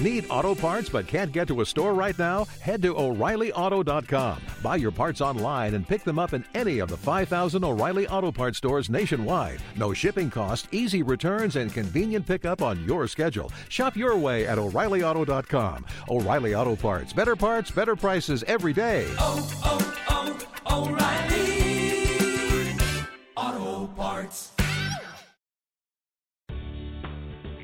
Need auto parts but can't get to a store right now? Head to O'ReillyAuto.com. Buy your parts online and pick them up in any of the 5,000 O'Reilly Auto Parts stores nationwide. No shipping cost, easy returns, and convenient pickup on your schedule. Shop your way at O'ReillyAuto.com. O'Reilly Auto Parts. Better parts, better prices every day. Oh, oh, oh, O'Reilly Auto Parts.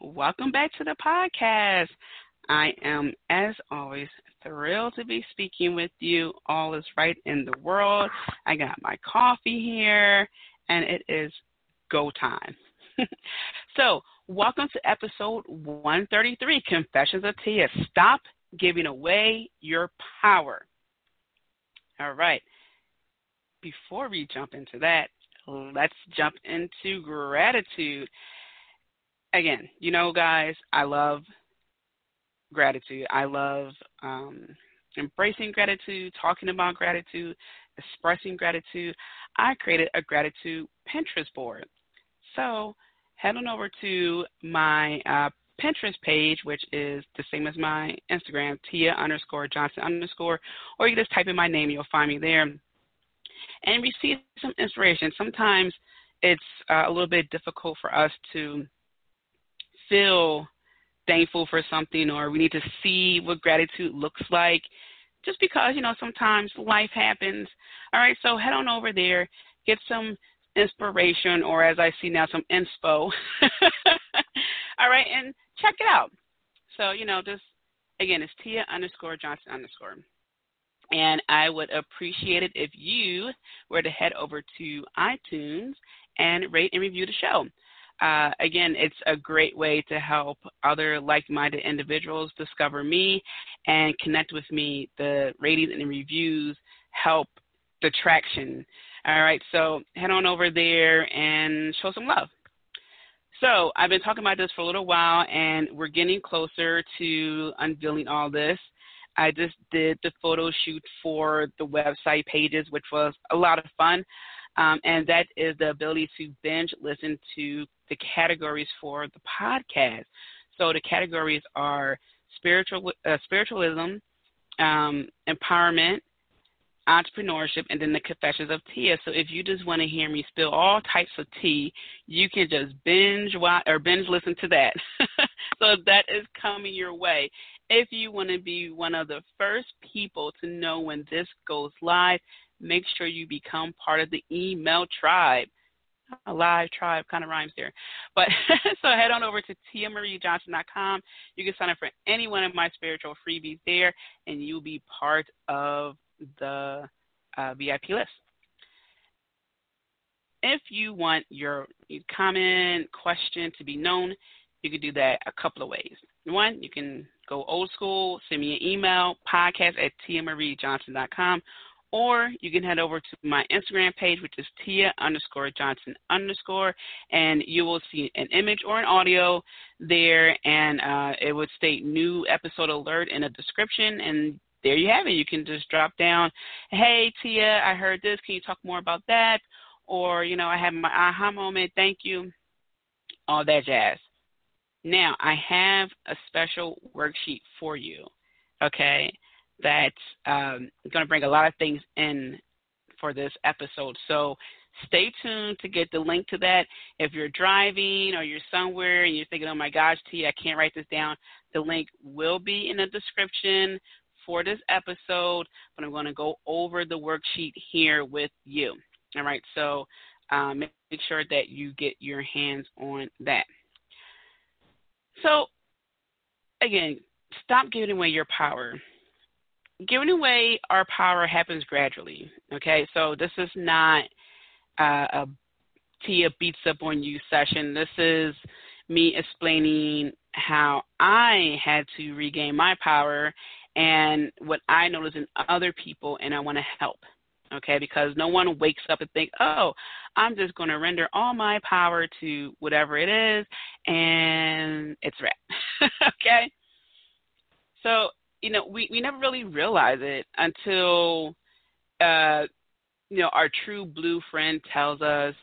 Welcome back to the podcast. I am, as always, thrilled to be speaking with you. All is right in the world. I got my coffee here, and it is go time. so, welcome to episode 133 Confessions of Tia. Stop giving away your power. All right. Before we jump into that, let's jump into gratitude. Again, you know, guys, I love gratitude. I love um, embracing gratitude, talking about gratitude, expressing gratitude. I created a gratitude Pinterest board. So head on over to my uh, Pinterest page, which is the same as my Instagram, Tia underscore Johnson underscore, or you just type in my name, and you'll find me there and receive some inspiration. Sometimes it's uh, a little bit difficult for us to feel thankful for something or we need to see what gratitude looks like just because, you know, sometimes life happens. All right, so head on over there, get some inspiration or as I see now, some inspo. All right, and check it out. So, you know, just again, it's Tia underscore Johnson underscore. And I would appreciate it if you were to head over to iTunes and rate and review the show. Uh, again, it's a great way to help other like minded individuals discover me and connect with me. The ratings and the reviews help the traction. All right, so head on over there and show some love. So, I've been talking about this for a little while, and we're getting closer to unveiling all this. I just did the photo shoot for the website pages, which was a lot of fun. Um, and that is the ability to binge listen to the categories for the podcast. So the categories are spiritual, uh, spiritualism, um, empowerment, entrepreneurship, and then the confessions of Tia. So if you just want to hear me spill all types of tea, you can just binge watch or binge listen to that. so that is coming your way. If you want to be one of the first people to know when this goes live, make sure you become part of the email tribe. A live tribe kind of rhymes there. But so head on over to tiamariejohnson.com. You can sign up for any one of my spiritual freebies there, and you'll be part of the uh, VIP list. If you want your comment, question to be known, you can do that a couple of ways. One, you can go old school, send me an email, podcast at tiamariejohnson.com, or you can head over to my Instagram page, which is Tia underscore Johnson underscore, and you will see an image or an audio there, and uh, it would state new episode alert in the description, and there you have it. You can just drop down, hey Tia, I heard this. Can you talk more about that? Or you know, I had my aha moment. Thank you. All that jazz. Now, I have a special worksheet for you, okay, that's um, going to bring a lot of things in for this episode. So stay tuned to get the link to that. If you're driving or you're somewhere and you're thinking, oh my gosh, T, I can't write this down, the link will be in the description for this episode, but I'm going to go over the worksheet here with you. All right, so um, make sure that you get your hands on that. So, again, stop giving away your power. Giving away our power happens gradually. Okay, so this is not uh, a Tia beats up on you session. This is me explaining how I had to regain my power and what I notice in other people, and I want to help. Okay, because no one wakes up and think, "Oh, I'm just going to render all my power to whatever it is, and it's red." okay, so you know we we never really realize it until uh, you know our true blue friend tells us,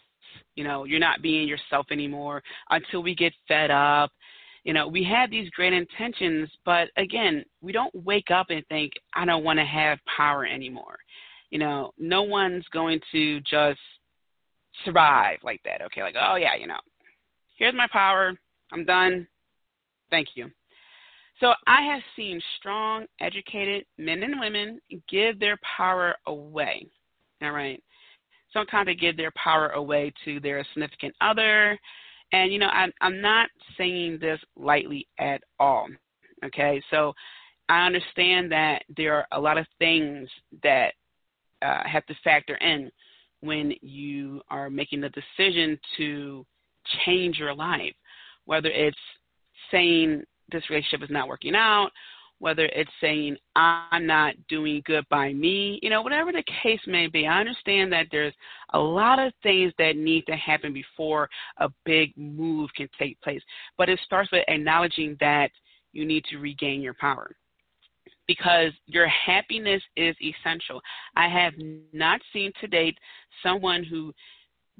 you know, you're not being yourself anymore. Until we get fed up you know, we have these great intentions, but again, we don't wake up and think, I don't want to have power anymore. You know, no one's going to just survive like that. Okay, like, oh yeah, you know, here's my power. I'm done. Thank you. So I have seen strong, educated men and women give their power away. All right. Sometimes they give their power away to their significant other, and you know, I'm I'm not saying this lightly at all. Okay, so I understand that there are a lot of things that uh, have to factor in when you are making the decision to change your life, whether it's saying this relationship is not working out, whether it's saying I'm not doing good by me, you know, whatever the case may be. I understand that there's a lot of things that need to happen before a big move can take place, but it starts with acknowledging that you need to regain your power because your happiness is essential. I have not seen to date someone who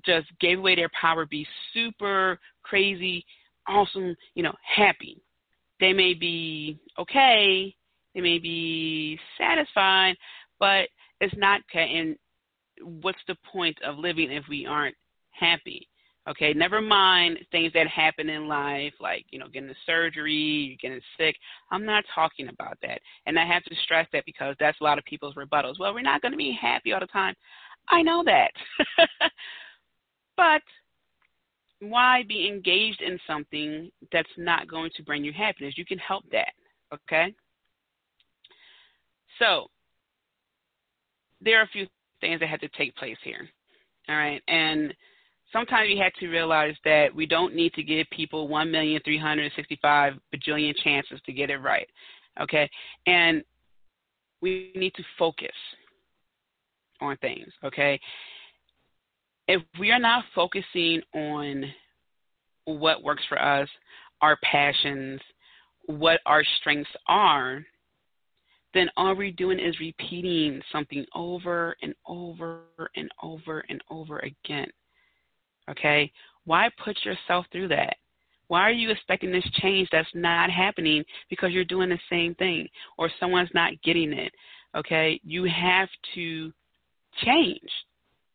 just gave away their power be super crazy, awesome, you know, happy they may be okay, they may be satisfied, but it's not okay. And what's the point of living if we aren't happy? Okay, never mind things that happen in life, like you know, getting a surgery, getting sick. I'm not talking about that, and I have to stress that because that's a lot of people's rebuttals. Well, we're not going to be happy all the time. I know that, but why be engaged in something that's not going to bring you happiness? You can help that, okay? So, there are a few things that had to take place here, all right? And sometimes you have to realize that we don't need to give people 1,365 bajillion chances to get it right, okay? And we need to focus on things, okay? If we are not focusing on what works for us, our passions, what our strengths are, then all we're doing is repeating something over and over and over and over again. Okay? Why put yourself through that? Why are you expecting this change that's not happening because you're doing the same thing or someone's not getting it? Okay? You have to change.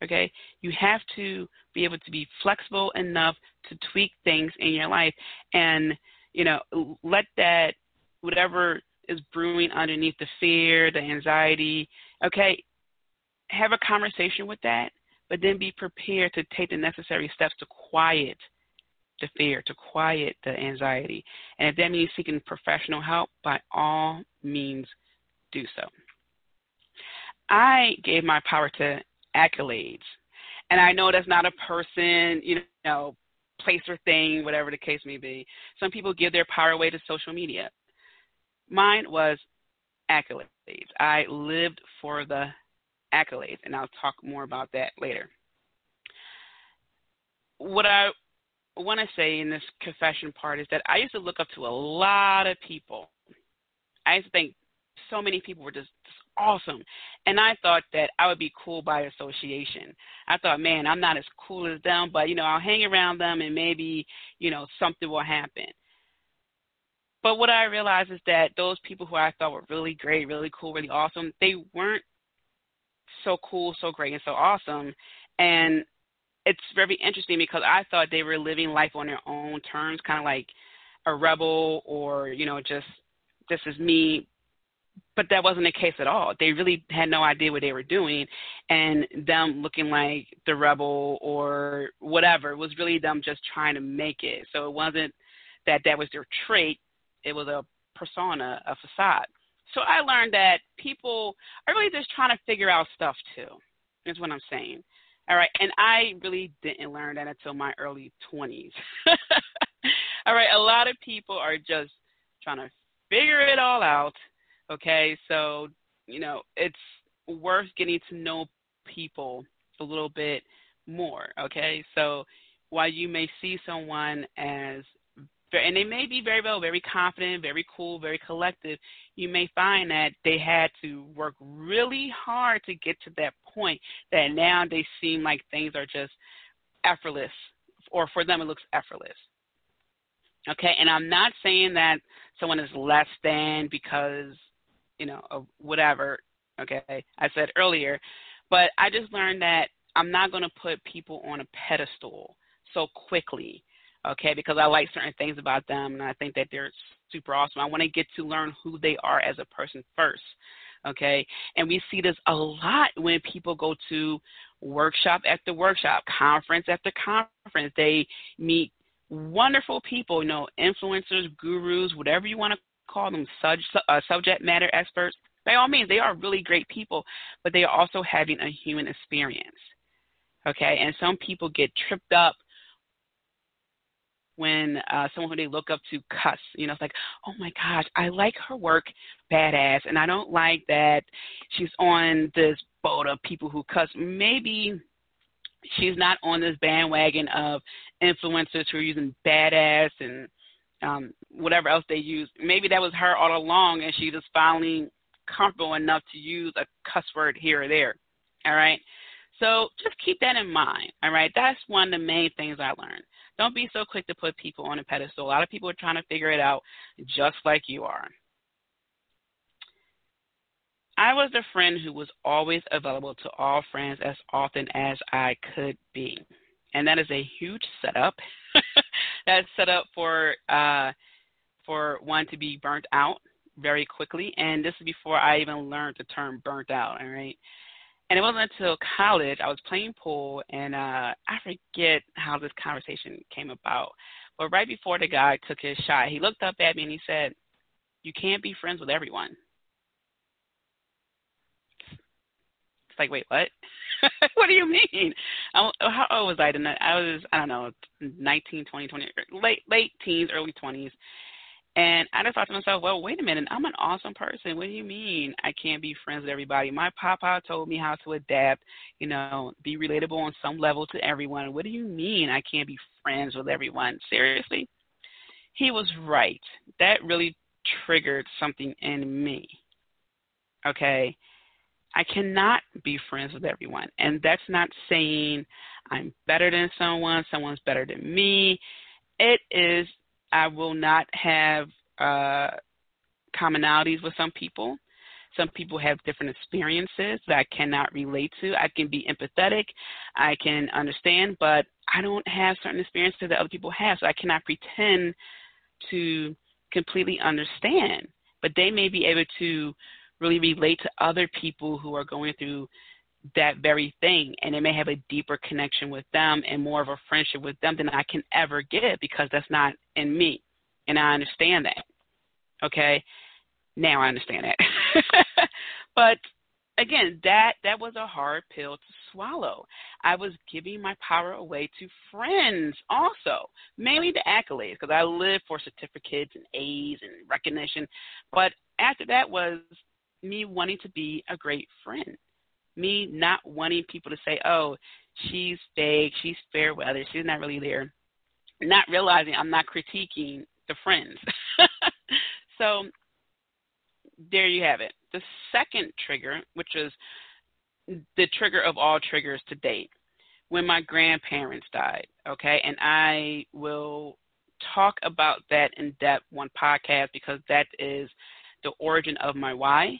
Okay? You have to be able to be flexible enough to tweak things in your life and, you know, let that whatever is brewing underneath the fear, the anxiety, okay, have a conversation with that, but then be prepared to take the necessary steps to quiet the fear, to quiet the anxiety. And if that means seeking professional help, by all means do so. I gave my power to accolades. And I know that's not a person, you know, place or thing, whatever the case may be. Some people give their power away to social media. Mine was accolades. I lived for the accolades, and I'll talk more about that later. What I want to say in this confession part is that I used to look up to a lot of people. I used to think so many people were just awesome. And I thought that I would be cool by association. I thought, man, I'm not as cool as them, but you know, I'll hang around them and maybe, you know, something will happen. But what I realized is that those people who I thought were really great, really cool, really awesome, they weren't so cool, so great, and so awesome. And it's very interesting because I thought they were living life on their own terms, kind of like a rebel or, you know, just this is me but that wasn't the case at all. They really had no idea what they were doing, and them looking like the rebel or whatever was really them just trying to make it. So it wasn't that that was their trait; it was a persona, a facade. So I learned that people are really just trying to figure out stuff too. Is what I'm saying. All right, and I really didn't learn that until my early 20s. all right, a lot of people are just trying to figure it all out. Okay, so you know it's worth getting to know people a little bit more. Okay, so while you may see someone as and they may be very well, very confident, very cool, very collective, you may find that they had to work really hard to get to that point that now they seem like things are just effortless, or for them it looks effortless. Okay, and I'm not saying that someone is less than because, you know, of whatever. Okay, I said earlier, but I just learned that I'm not going to put people on a pedestal so quickly okay, because I like certain things about them and I think that they're super awesome. I want to get to learn who they are as a person first, okay? And we see this a lot when people go to workshop after workshop, conference after conference. They meet wonderful people, you know, influencers, gurus, whatever you want to call them, sub, uh, subject matter experts. By all means, they are really great people, but they are also having a human experience. Okay, and some people get tripped up when uh, someone who they look up to cuss. You know, it's like, oh my gosh, I like her work, badass, and I don't like that she's on this boat of people who cuss. Maybe she's not on this bandwagon of influencers who are using badass and um, whatever else they use. Maybe that was her all along, and she just finally comfortable enough to use a cuss word here or there. All right. So just keep that in mind. All right. That's one of the main things I learned. Don't be so quick to put people on a pedestal. A lot of people are trying to figure it out just like you are. I was the friend who was always available to all friends as often as I could be. And that is a huge setup. That's set up for uh, for one to be burnt out very quickly. And this is before I even learned the term burnt out, all right? and it wasn't until college I was playing pool, and uh, I forget how this conversation came about. But right before the guy took his shot, he looked up at me and he said, "You can't be friends with everyone." It's like, wait, what? what do you mean? I, how old was I? Then I was, I don't know, 19, 20, 20, late late teens, early 20s. And I just thought to myself, well, wait a minute, I'm an awesome person. What do you mean I can't be friends with everybody? My papa told me how to adapt, you know, be relatable on some level to everyone. What do you mean I can't be friends with everyone? Seriously? He was right. That really triggered something in me. Okay? I cannot be friends with everyone. And that's not saying I'm better than someone, someone's better than me. It is I will not have uh, commonalities with some people. Some people have different experiences that I cannot relate to. I can be empathetic, I can understand, but I don't have certain experiences that other people have, so I cannot pretend to completely understand. But they may be able to really relate to other people who are going through that very thing and it may have a deeper connection with them and more of a friendship with them than I can ever get because that's not in me. And I understand that. Okay? Now I understand that. but again, that that was a hard pill to swallow. I was giving my power away to friends also, mainly the accolades because I lived for certificates and A's and recognition. But after that was me wanting to be a great friend me not wanting people to say, oh, she's fake, she's fair weather, she's not really there, not realizing I'm not critiquing the friends. so there you have it. The second trigger, which is the trigger of all triggers to date, when my grandparents died, okay, and I will talk about that in depth one podcast because that is the origin of my why.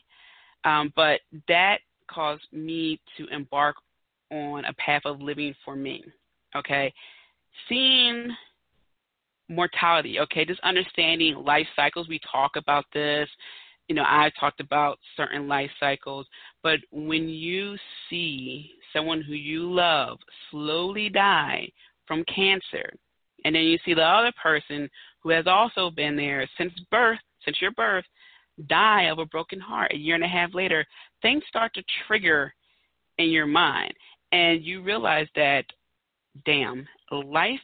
Um, but that caused me to embark on a path of living for me. Okay. Seeing mortality, okay, just understanding life cycles. We talk about this. You know, I talked about certain life cycles, but when you see someone who you love slowly die from cancer, and then you see the other person who has also been there since birth, since your birth, die of a broken heart a year and a half later, things start to trigger in your mind. And you realize that, damn, life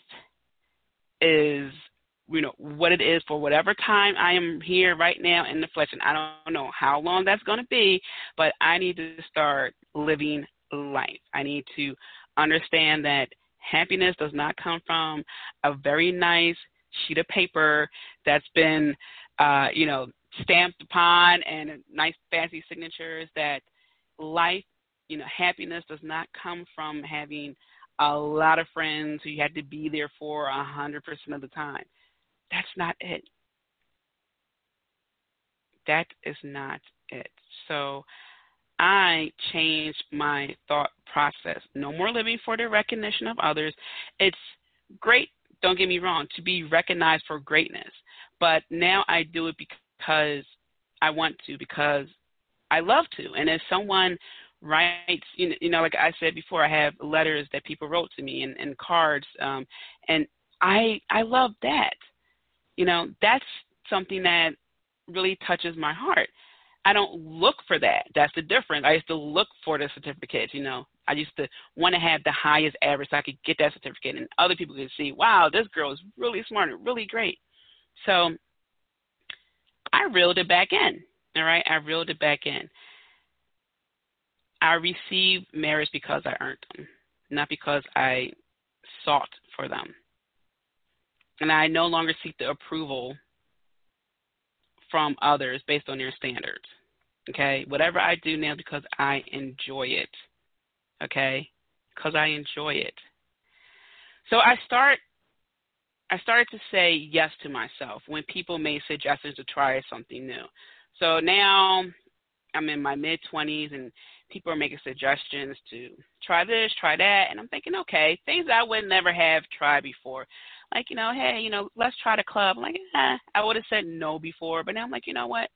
is you know what it is for whatever time I am here right now in the flesh, and I don't know how long that's going to be, but I need to start living life. I need to understand that happiness does not come from a very nice sheet of paper that's been, uh, you know, stamped upon and nice fancy signatures. That life, you know, happiness does not come from having a lot of friends who you had to be there for a hundred percent of the time. That's not it. That is not it. So I changed my thought process. No more living for the recognition of others. It's great, don't get me wrong, to be recognized for greatness. But now I do it because I want to, because I love to. And if someone writes, you know, you know, like I said before, I have letters that people wrote to me and, and cards, um, and I I love that. You know, that's something that really touches my heart. I don't look for that. That's the difference. I used to look for the certificates, you know. I used to want to have the highest average so I could get that certificate and other people could see, wow, this girl is really smart and really great. So I reeled it back in. All right, I reeled it back in. I received merits because I earned them, not because I sought for them and I no longer seek the approval from others based on their standards. Okay, whatever I do now because I enjoy it. Okay, because I enjoy it. So I start. I started to say yes to myself when people made suggestions to try something new. So now I'm in my mid 20s and people are making suggestions to try this, try that, and I'm thinking, okay, things I would never have tried before like, you know, hey, you know, let's try the club. I'm like, eh, I would have said no before, but now I'm like, you know what?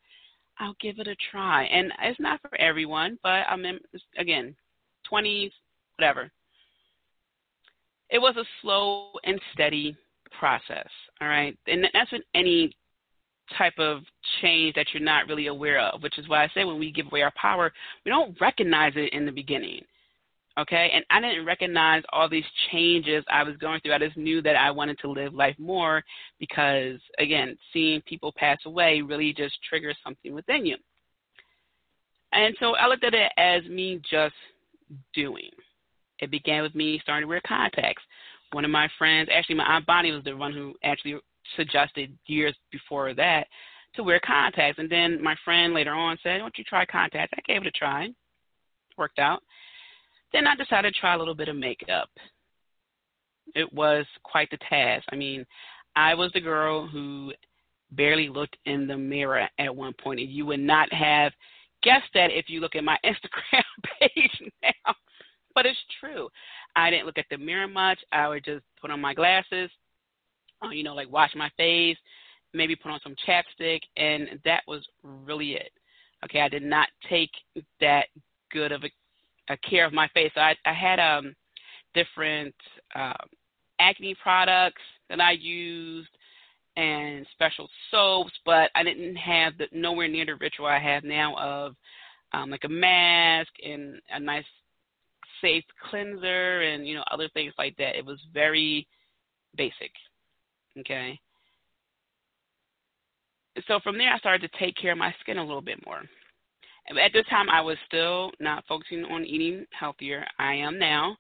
I'll give it a try. And it's not for everyone, but I'm in, again, 20s, whatever. It was a slow and steady process, all right? And that's with any type of change that you're not really aware of, which is why I say when we give away our power, we don't recognize it in the beginning okay? And I didn't recognize all these changes I was going through. I just knew that I wanted to live life more because, again, seeing people pass away really just triggers something within you. And so I looked at it as me just doing. It began with me starting to wear contacts. One of my friends, actually, my Aunt Bonnie was the one who actually suggested years before that to wear contacts. And then my friend later on said, Why don't you try contacts? I gave it a try. Worked out. Then I decided to try a little bit of makeup. It was quite the task. I mean, I was the girl who barely looked in the mirror at one point, and you would not have guessed that if you look at my Instagram page now. But it's true. I didn't look at the mirror much. I would just put on my glasses, uh, you know, like wash my face, maybe put on some chapstick, and that was really it. Okay, I did not take that good of a uh, care of my face. So I, I had um, different uh, acne products that I used and special soaps, but I didn't have the nowhere near the ritual I have now of um, like a mask and a nice safe cleanser and you know other things like that. It was very basic. Okay. So from there, I started to take care of my skin a little bit more. At this time, I was still not focusing on eating healthier. I am now.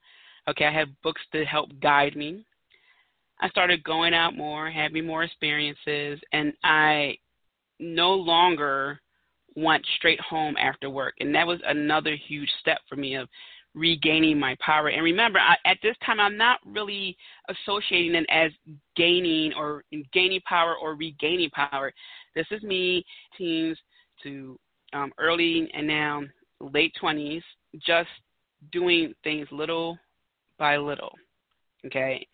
Okay, I have books to help guide me. I started going out more, having more experiences, and I no longer went straight home after work. And that was another huge step for me of regaining my power. And remember, I, at this time, I'm not really associating it as gaining or gaining power or regaining power. This is me, teens to um, early and now late 20s, just doing things little by little. Okay,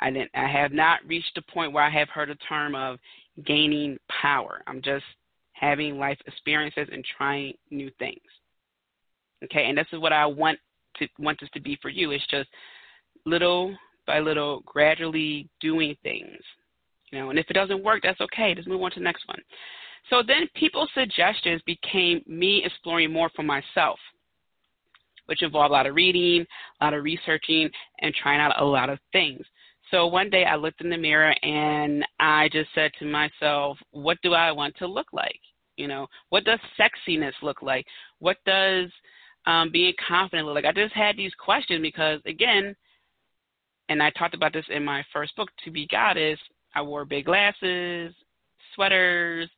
I didn't. I have not reached the point where I have heard a term of gaining power. I'm just having life experiences and trying new things. Okay, and this is what I want to want this to be for you. It's just little by little, gradually doing things. You know, and if it doesn't work, that's okay. Just move on to the next one. So then people's suggestions became me exploring more for myself, which involved a lot of reading, a lot of researching, and trying out a lot of things. So one day I looked in the mirror and I just said to myself, what do I want to look like? You know, what does sexiness look like? What does um, being confident like? I just had these questions because, again, and I talked about this in my first book, To Be Goddess, I wore big glasses, sweaters,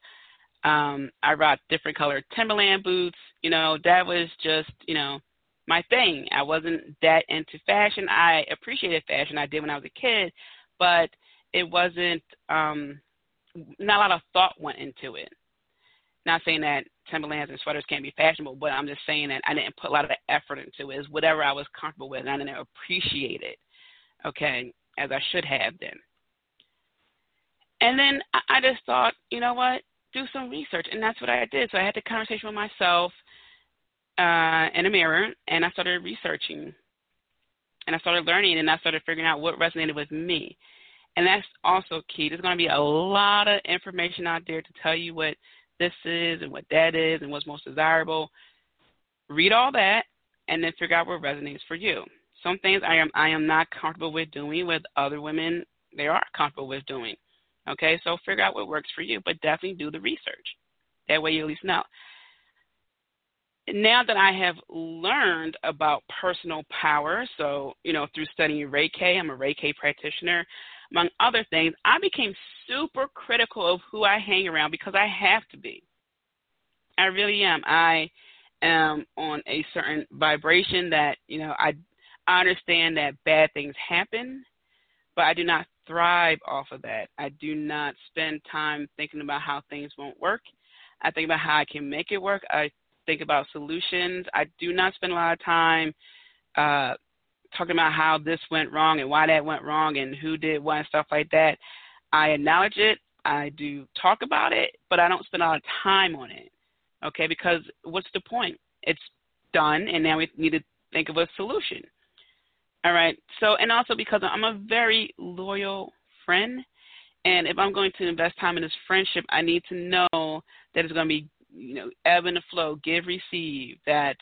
um, I rocked different colored Timberland boots. You know, that was just, you know, my thing. I wasn't that into fashion. I appreciated fashion. I did when I was a kid, but it wasn't um not a lot of thought went into it. Not saying that Timberlands and sweaters can't be fashionable, but I'm just saying that I didn't put a lot of effort into it. It's whatever I was comfortable with, and I didn't appreciate it, okay, as I should have then. And then I just thought, you know what? Do some research, and that's what I did. So I had the conversation with myself uh, in a mirror, and I started researching, and I started learning, and I started figuring out what resonated with me. And that's also key. There's going to be a lot of information out there to tell you what this is and what that is and what's most desirable. Read all that, and then figure out what resonates for you. Some things I am I am not comfortable with doing with other women they are comfortable with doing. Okay, so figure out what works for you, but definitely do the research. That way you at least know now that I have learned about personal power, so, you know, through studying Reiki, I'm a Reiki practitioner, among other things, I became super critical of who I hang around because I have to be. I really am. I am on a certain vibration that, you know, I, I understand that bad things happen, but I do not thrive off of that. I do not spend time thinking about how things won't work. I think about how I can make it work. I think about solutions. I do not spend a lot of time uh, talking about how this went wrong and why that went wrong and who did what and stuff like that. I acknowledge it. I do talk about it, but I don't spend a lot of time on it. Okay, because what's the point? It's done, and now we need to think of a solution. All right. So, and also because I'm a very loyal friend, and if I'm going to invest time in this friendship, I need to know that it's going to be you know, ebb and flow, give, receive, that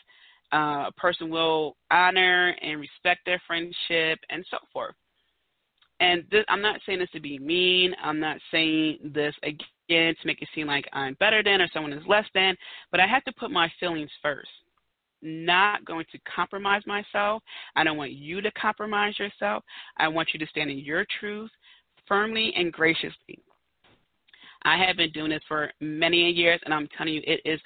uh, a person will honor and respect their friendship and so forth. And this, I'm not saying this to be mean. I'm not saying this again to make it seem like I'm better than or someone is less than, but I have to put my feelings first. Not going to compromise myself. I don't want you to compromise yourself. I want you to stand in your truth firmly and graciously. I have been doing this for many years, and I'm telling you, it is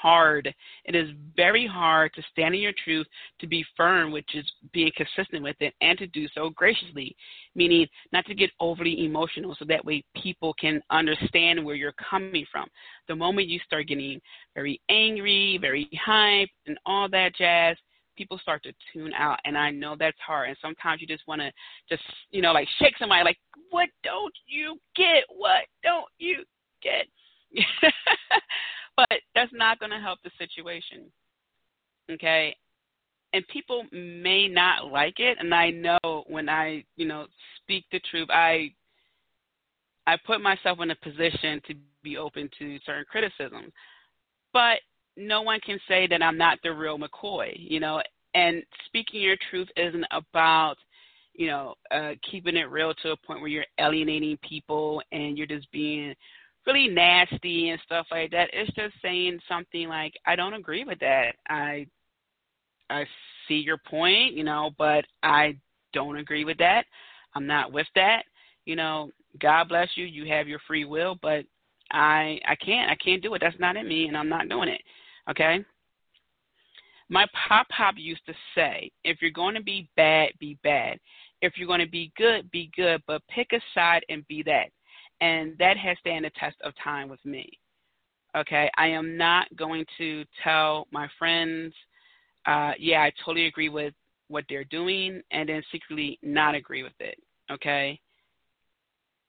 hard. It is very hard to stand in your truth, to be firm, which is being consistent with it, and to do so graciously, meaning not to get overly emotional so that way people can understand where you're coming from. The moment you start getting very angry, very hyped, and all that jazz, people start to tune out and I know that's hard and sometimes you just want to just you know like shake somebody like what don't you get what don't you get but that's not going to help the situation okay and people may not like it and I know when I you know speak the truth I I put myself in a position to be open to certain criticism but no one can say that I'm not the real McCoy, you know. And speaking your truth isn't about, you know, uh, keeping it real to a point where you're alienating people and you're just being really nasty and stuff like that. It's just saying something like, I don't agree with that. I I see your point, you know, but I don't agree with that. I'm not with that. You know, God bless you. You have your free will, but I I can't. I can't do it. That's not in me, and I'm not doing it. Okay. My pop pop used to say, if you're going to be bad, be bad. If you're going to be good, be good, but pick a side and be that. And that has stand the test of time with me. Okay. I am not going to tell my friends, uh, yeah, I totally agree with what they're doing, and then secretly not agree with it. Okay.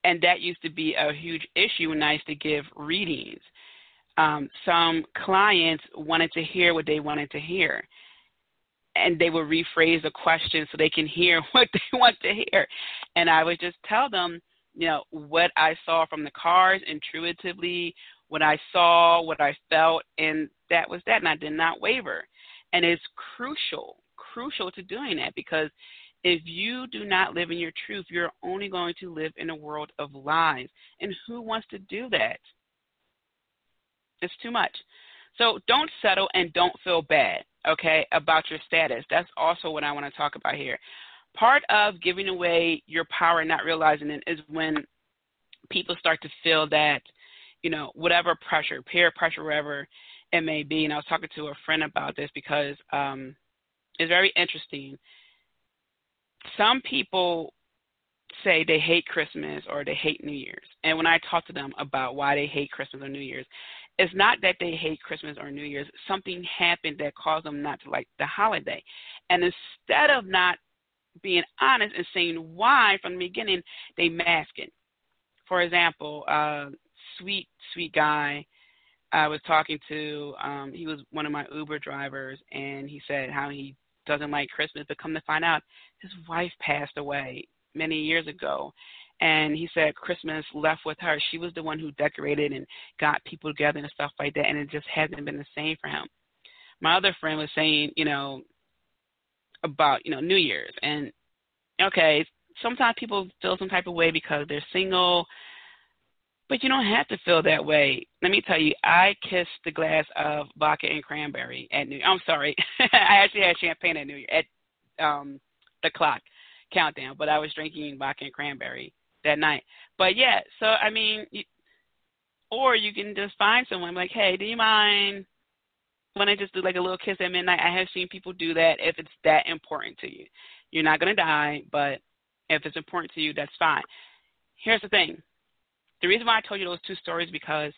And that used to be a huge issue when I used to give readings um, some clients wanted to hear what they wanted to hear. And they would rephrase the question so they can hear what they want to hear. And I would just tell them, you know, what I saw from the cards intuitively, what I saw, what I felt, and that was that. And I did not waver. And it's crucial, crucial to doing that because If you do not live in your truth, you're only going to live in a world of lies. And who wants to do that? It's too much. So don't settle and don't feel bad, okay, about your status. That's also what I want to talk about here. Part of giving away your power and not realizing it is when people start to feel that, you know, whatever pressure, peer pressure, whatever it may be. And I was talking to a friend about this because um, it's very interesting. Some people say they hate Christmas or they hate New Year's. And when I talk to them about why they hate Christmas or New Year's, it's not that they hate Christmas or New Year's. Something happened that caused them not to like the holiday. And instead of not being honest and saying why from the beginning, they mask it. For example, uh, sweet, sweet guy I was talking to, um, he was one of my Uber drivers, and he said how he doesn't like Christmas, but come to find out, his wife passed away many years ago. And he said Christmas left with her. She was the one who decorated and got people together and stuff like that, and it just hasn't been the same for him. My other friend was saying, you know, about you know New Year's, and okay, sometimes people feel some type of way because they're single, but you don't have to feel that way. Let me tell you, I kissed the glass of vodka and cranberry at New. I'm sorry, I actually had champagne at New Year at um the clock countdown, but I was drinking vodka and cranberry that night. But yeah, so I mean, you, or you can just find someone like, hey, do you mind when I just do like a little kiss at midnight? I have seen people do that if it's that important to you. You're not gonna die, but if it's important to you, that's fine. Here's the thing. The reason why I told you those two stories because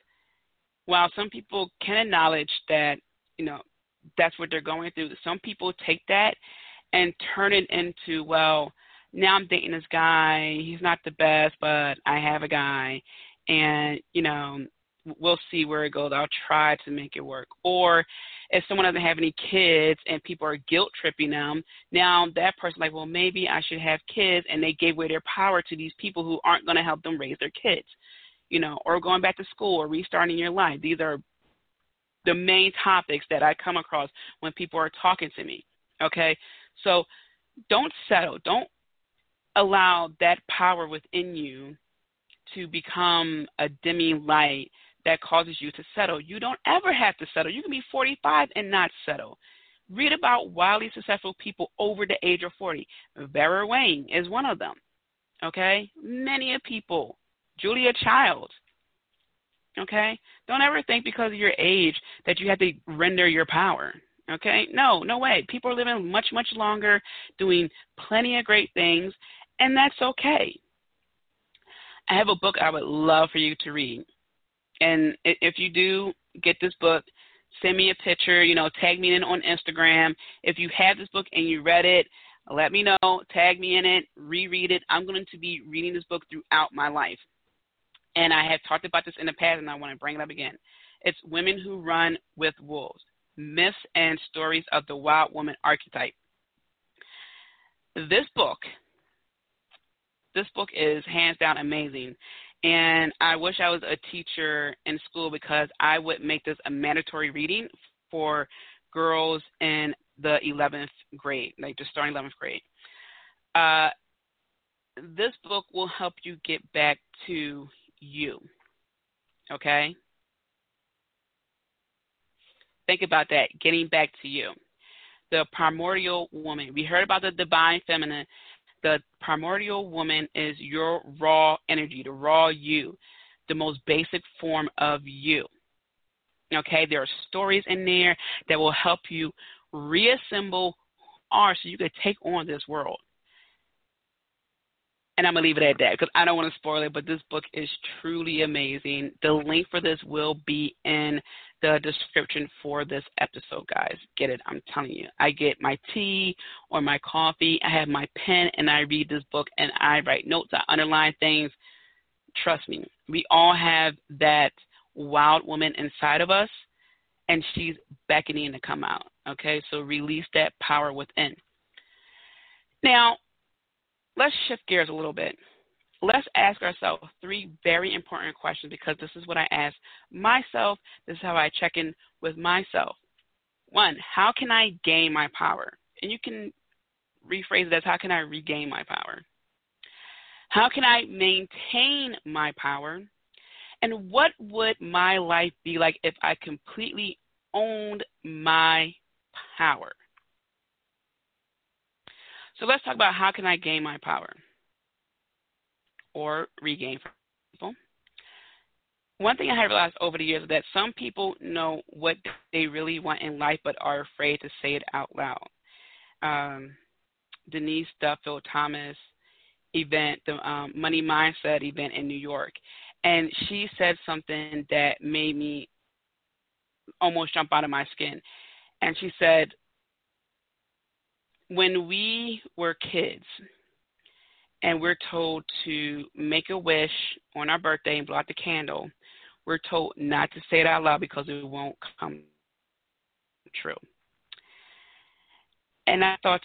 while some people can acknowledge that, you know, that's what they're going through, some people take that and turn it into, well, now I'm dating this guy. He's not the best, but I have a guy, and you know, we'll see where it goes. I'll try to make it work. Or if someone doesn't have any kids and people are guilt tripping them, now that person like, well, maybe I should have kids, and they gave away their power to these people who aren't going to help them raise their kids, you know, or going back to school or restarting your life. These are the main topics that I come across when people are talking to me. Okay, so don't settle. Don't allow that power within you to become a dimming light that causes you to settle. You don't ever have to settle. You can be 45 and not settle. Read about wildly successful people over the age of 40. Vera Wang is one of them. Okay? Many of people. Julia Child. Okay? Don't ever think because of your age that you have to render your power. Okay? No, no way. People are living much, much longer, doing plenty of great things, and that's okay. I have a book I would love for you to read. And if you do get this book, send me a picture, you know, tag me in on Instagram. If you have this book and you read it, let me know, tag me in it, reread it. I'm going to be reading this book throughout my life. And I have talked about this in the past and I want to bring it up again. It's Women Who Run with Wolves Myths and Stories of the Wild Woman Archetype. This book this book is hands down amazing. And I wish I was a teacher in school because I would make this a mandatory reading for girls in the 11th grade, like just starting 11th grade. Uh, this book will help you get back to you. Okay? Think about that, getting back to you. The primordial woman. We heard about the divine feminine the primordial woman is your raw energy, the raw you, the most basic form of you. Okay, there are stories in there that will help you reassemble are so you can take on this world. And I'm going to leave it at that because I don't want to spoil it, but this book is truly amazing. The link for this will be in the description for this episode, guys. Get it? I'm telling you. I get my tea or my coffee, I have my pen, and I read this book and I write notes, I underline things. Trust me, we all have that wild woman inside of us, and she's beckoning to come out. Okay, so release that power within. Now, let's shift gears a little bit let's ask ourselves three very important questions because this is what I ask myself. This is how I check in with myself. One, how can I gain my power? And you can rephrase it as how can I regain my power? How can I maintain my power? And what would my life be like if I completely owned my power? So let's talk about how can I gain my power or regain people. One thing I have realized over the years is that some people know what they really want in life but are afraid to say it out loud. Um, Denise Duffield Thomas event, the um, Money Mindset event in New York, and she said something that made me almost jump out of my skin. And she said, when we were kids and we're told to make a wish on our birthday and blow out the candle, we're told not to say it out loud because it won't come true. And I thought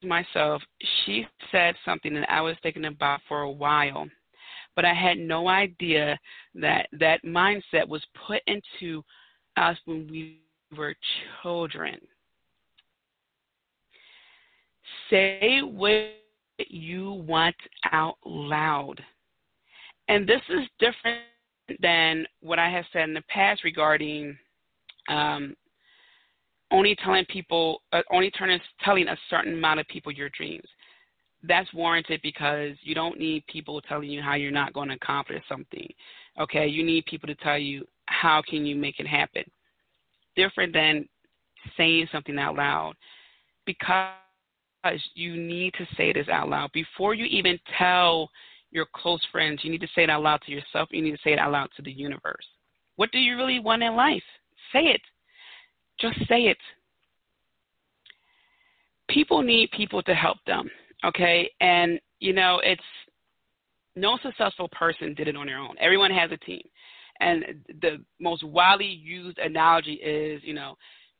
to myself, she said something that I was thinking about for a while, but I had no idea that that mindset was put into us when we were children. Say what you want out loud. And this is different than what I have said in the past regarding um, only telling people, uh, only turning, telling a certain amount of people your dreams. That's warranted because you don't need people telling you how you're not going to accomplish something. Okay, you need people to tell you how can you make it happen. Different than saying something out loud because you need to say this out loud before you even tell your close friends. You need to say it out loud to yourself. You need to say it out loud to the universe. What do you really want in life? Say it. Just say it. People need people to help them, okay? And, you know, it's no successful person did it on their own. Everyone has a team. And the most widely used analogy is, you know,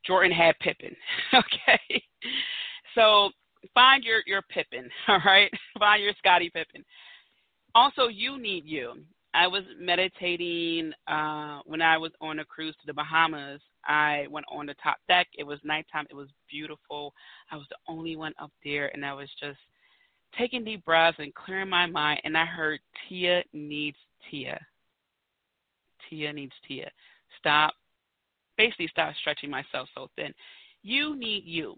Jordan had Pippen, okay? So find your, your Pippen, all right? Find your Scottie Pippen. Also, you need you. I was meditating uh, when I was on a cruise to the Bahamas. I went on the top deck. It was nighttime. It was beautiful. I was the only one up there, and I was just taking deep breaths and clearing my mind. And I heard Tia needs Tia. Tia needs Tia. Stop. Basically, stop stretching myself so thin. You need you.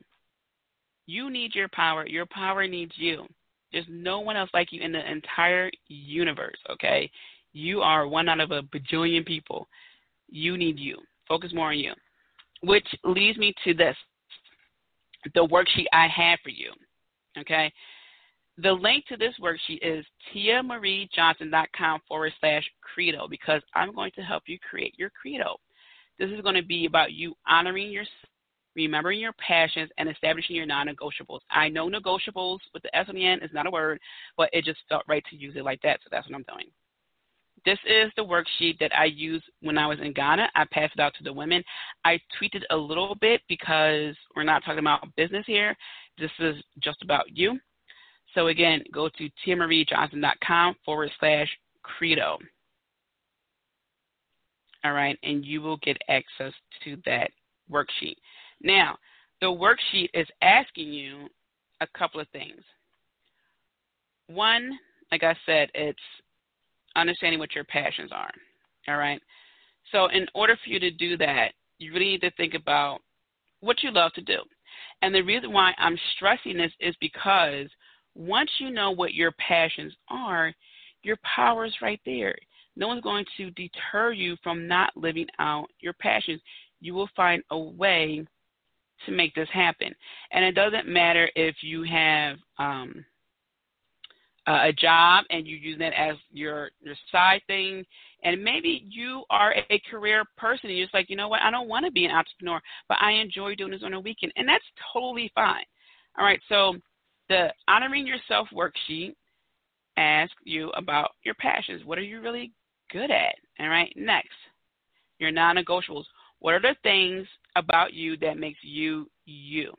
You need your power. Your power needs you. There's no one else like you in the entire universe, okay? You are one out of a bajillion people. You need you. Focus more on you. Which leads me to this the worksheet I have for you, okay? The link to this worksheet is tiamariejohnson.com forward slash credo because I'm going to help you create your credo. This is going to be about you honoring yourself remembering your passions, and establishing your non negotiables. I know negotiables with the S on the end is not a word, but it just felt right to use it like that, so that's what I'm doing. This is the worksheet that I used when I was in Ghana. I passed it out to the women. I tweaked it a little bit because we're not talking about business here. This is just about you. So again, go to tiamariejohnson.com forward slash credo. All right, and you will get access to that worksheet. Now, the worksheet is asking you a couple of things. One, like I said, it's understanding what your passions are. All right. So, in order for you to do that, you really need to think about what you love to do. And the reason why I'm stressing this is because once you know what your passions are, your power is right there. No one's going to deter you from not living out your passions. You will find a way to make this happen. And it doesn't matter if you have um, a job and you use that as your your side thing, and maybe you are a career person and you're just like, you know what, I don't want to be an entrepreneur, but I enjoy doing this on a weekend, and that's totally fine. All right, so the honoring yourself worksheet asks you about your passions. What are you really good at? All right, next, your non-negotiables. What are the things about you that makes you you?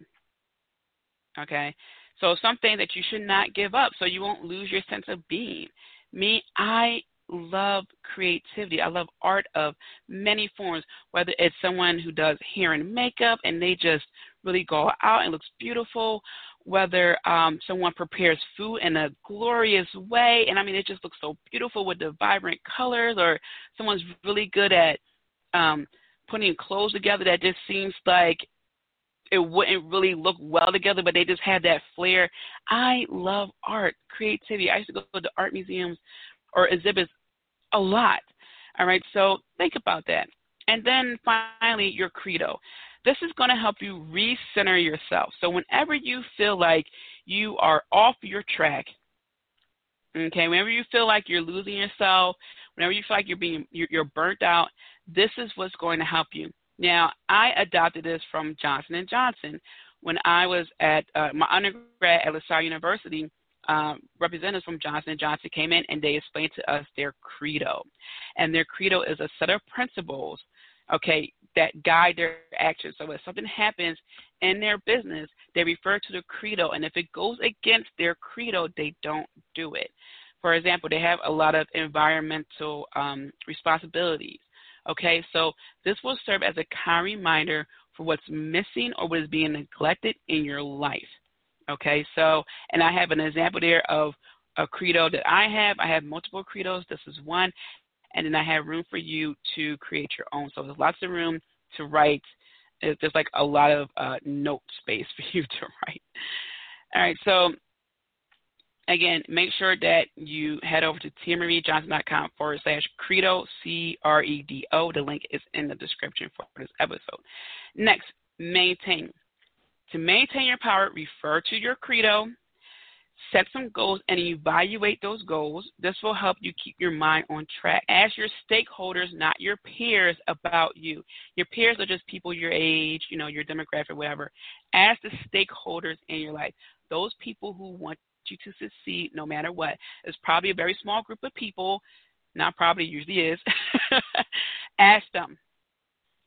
Okay? So something that you should not give up so you won't lose your sense of being. Me, I love creativity. I love art of many forms, whether it's someone who does hair and makeup and they just really go out and looks beautiful, whether um, someone prepares food in a glorious way, and I mean, it just looks so beautiful with the vibrant colors, or someone's really good at um, putting clothes together that just seems like it wouldn't really look well together, but they just had that flair. I love art, creativity. I used to go to art museums or exhibits a lot. All right, so think about that. And then finally, your credo. This is going to help you recenter yourself. So whenever you feel like you are off your track, okay, whenever you feel like you're losing yourself, whenever you feel like you're being you're, you're burnt out, this is what's going to help you. Now, I adopted this from Johnson Johnson when I was at uh, my undergrad at LaSalle University. Uh, representatives from Johnson Johnson came in and they explained to us their credo, and their credo is a set of principles, okay, that guide their actions. So if something happens in their business, they refer to the credo, and if it goes against their credo, they don't do it. For example, they have a lot of environmental um, responsibilities. Okay, so this will serve as a kind reminder for what's missing or what is being neglected in your life. Okay, so, and I have an example there of a credo that I have. I have multiple credos. This is one. And then I have room for you to create your own. So there's lots of room to write. There's like a lot of uh, note space for you to write. All right, so Again, make sure that you head over to tiamariejohnson.com forward slash credo, C R E D O. The link is in the description for this episode. Next, maintain. To maintain your power, refer to your credo, set some goals, and evaluate those goals. This will help you keep your mind on track. Ask your stakeholders, not your peers, about you. Your peers are just people your age, you know, your demographic, whatever. Ask the stakeholders in your life, those people who want you to succeed no matter what. It's probably a very small group of people, not probably usually is. Ask them.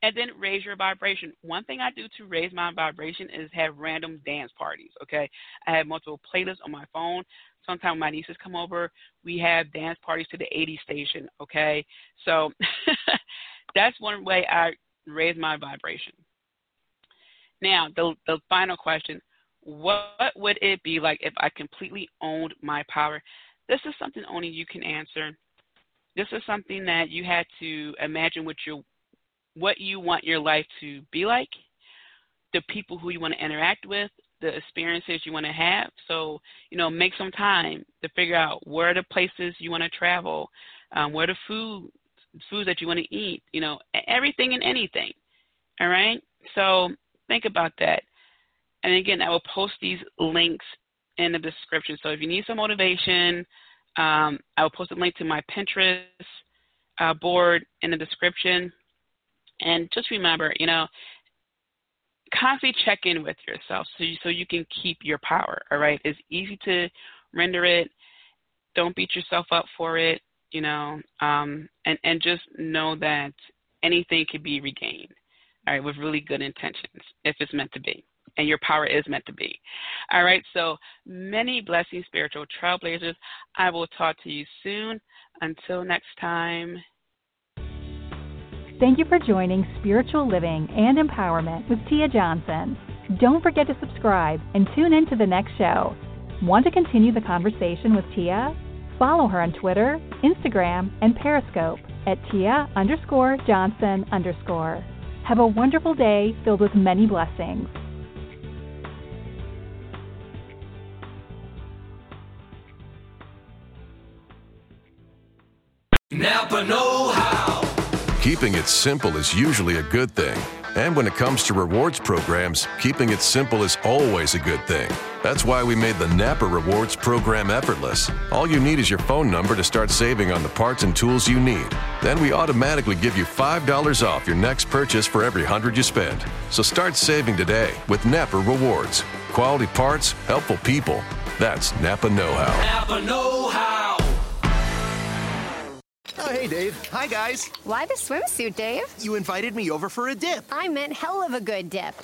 And then raise your vibration. One thing I do to raise my vibration is have random dance parties. Okay, I have multiple playlists on my phone. Sometimes my nieces come over. We have dance parties to the 80s station. Okay, so that's one way I raise my vibration. Now, the the final question: what would it be like if I completely owned my power? This is something only you can answer. This is something that you had to imagine what your what you want your life to be like, the people who you want to interact with, the experiences you want to have. So, you know, make some time to figure out where the places you want to travel, um, where the food foods that you want to eat, you know, everything and anything. All right? So think about that. And again, I will post these links in the description. So if you need some motivation, um, I will post a link to my Pinterest uh, board in the description. And just remember, you know, constantly check in with yourself so you, so you can keep your power. All right, it's easy to render it. Don't beat yourself up for it. You know, um, and and just know that anything can be regained. All right, with really good intentions if it's meant to be and your power is meant to be. All right, so many blessings, spiritual trailblazers. I will talk to you soon. Until next time. Thank you for joining Spiritual Living and Empowerment with Tia Johnson. Don't forget to subscribe and tune in to the next show. Want to continue the conversation with Tia? Follow her on Twitter, Instagram, and Periscope at Tia underscore Johnson underscore. Have a wonderful day filled with many blessings. Napa Know How. Keeping it simple is usually a good thing. And when it comes to rewards programs, keeping it simple is always a good thing. That's why we made the Napa Rewards program effortless. All you need is your phone number to start saving on the parts and tools you need. Then we automatically give you $5 off your next purchase for every 100 you spend. So start saving today with Napa Rewards. Quality parts, helpful people. That's Napa Know How. Napa Know How. Oh, hey, Dave. Hi, guys. Why the swimsuit, Dave? You invited me over for a dip. I meant Heluva Good dip.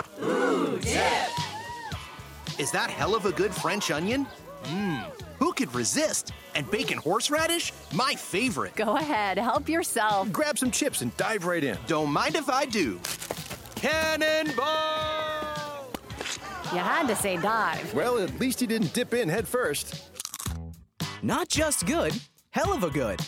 Dip! Is that Heluva Good French onion? Mmm. Who could resist? And bacon horseradish? My favorite. Go ahead, help yourself. Grab some chips and dive right in. Don't mind if I do. Cannonball! You had to say dive. Well, at least he didn't dip in head first. Not just good, Heluva Good.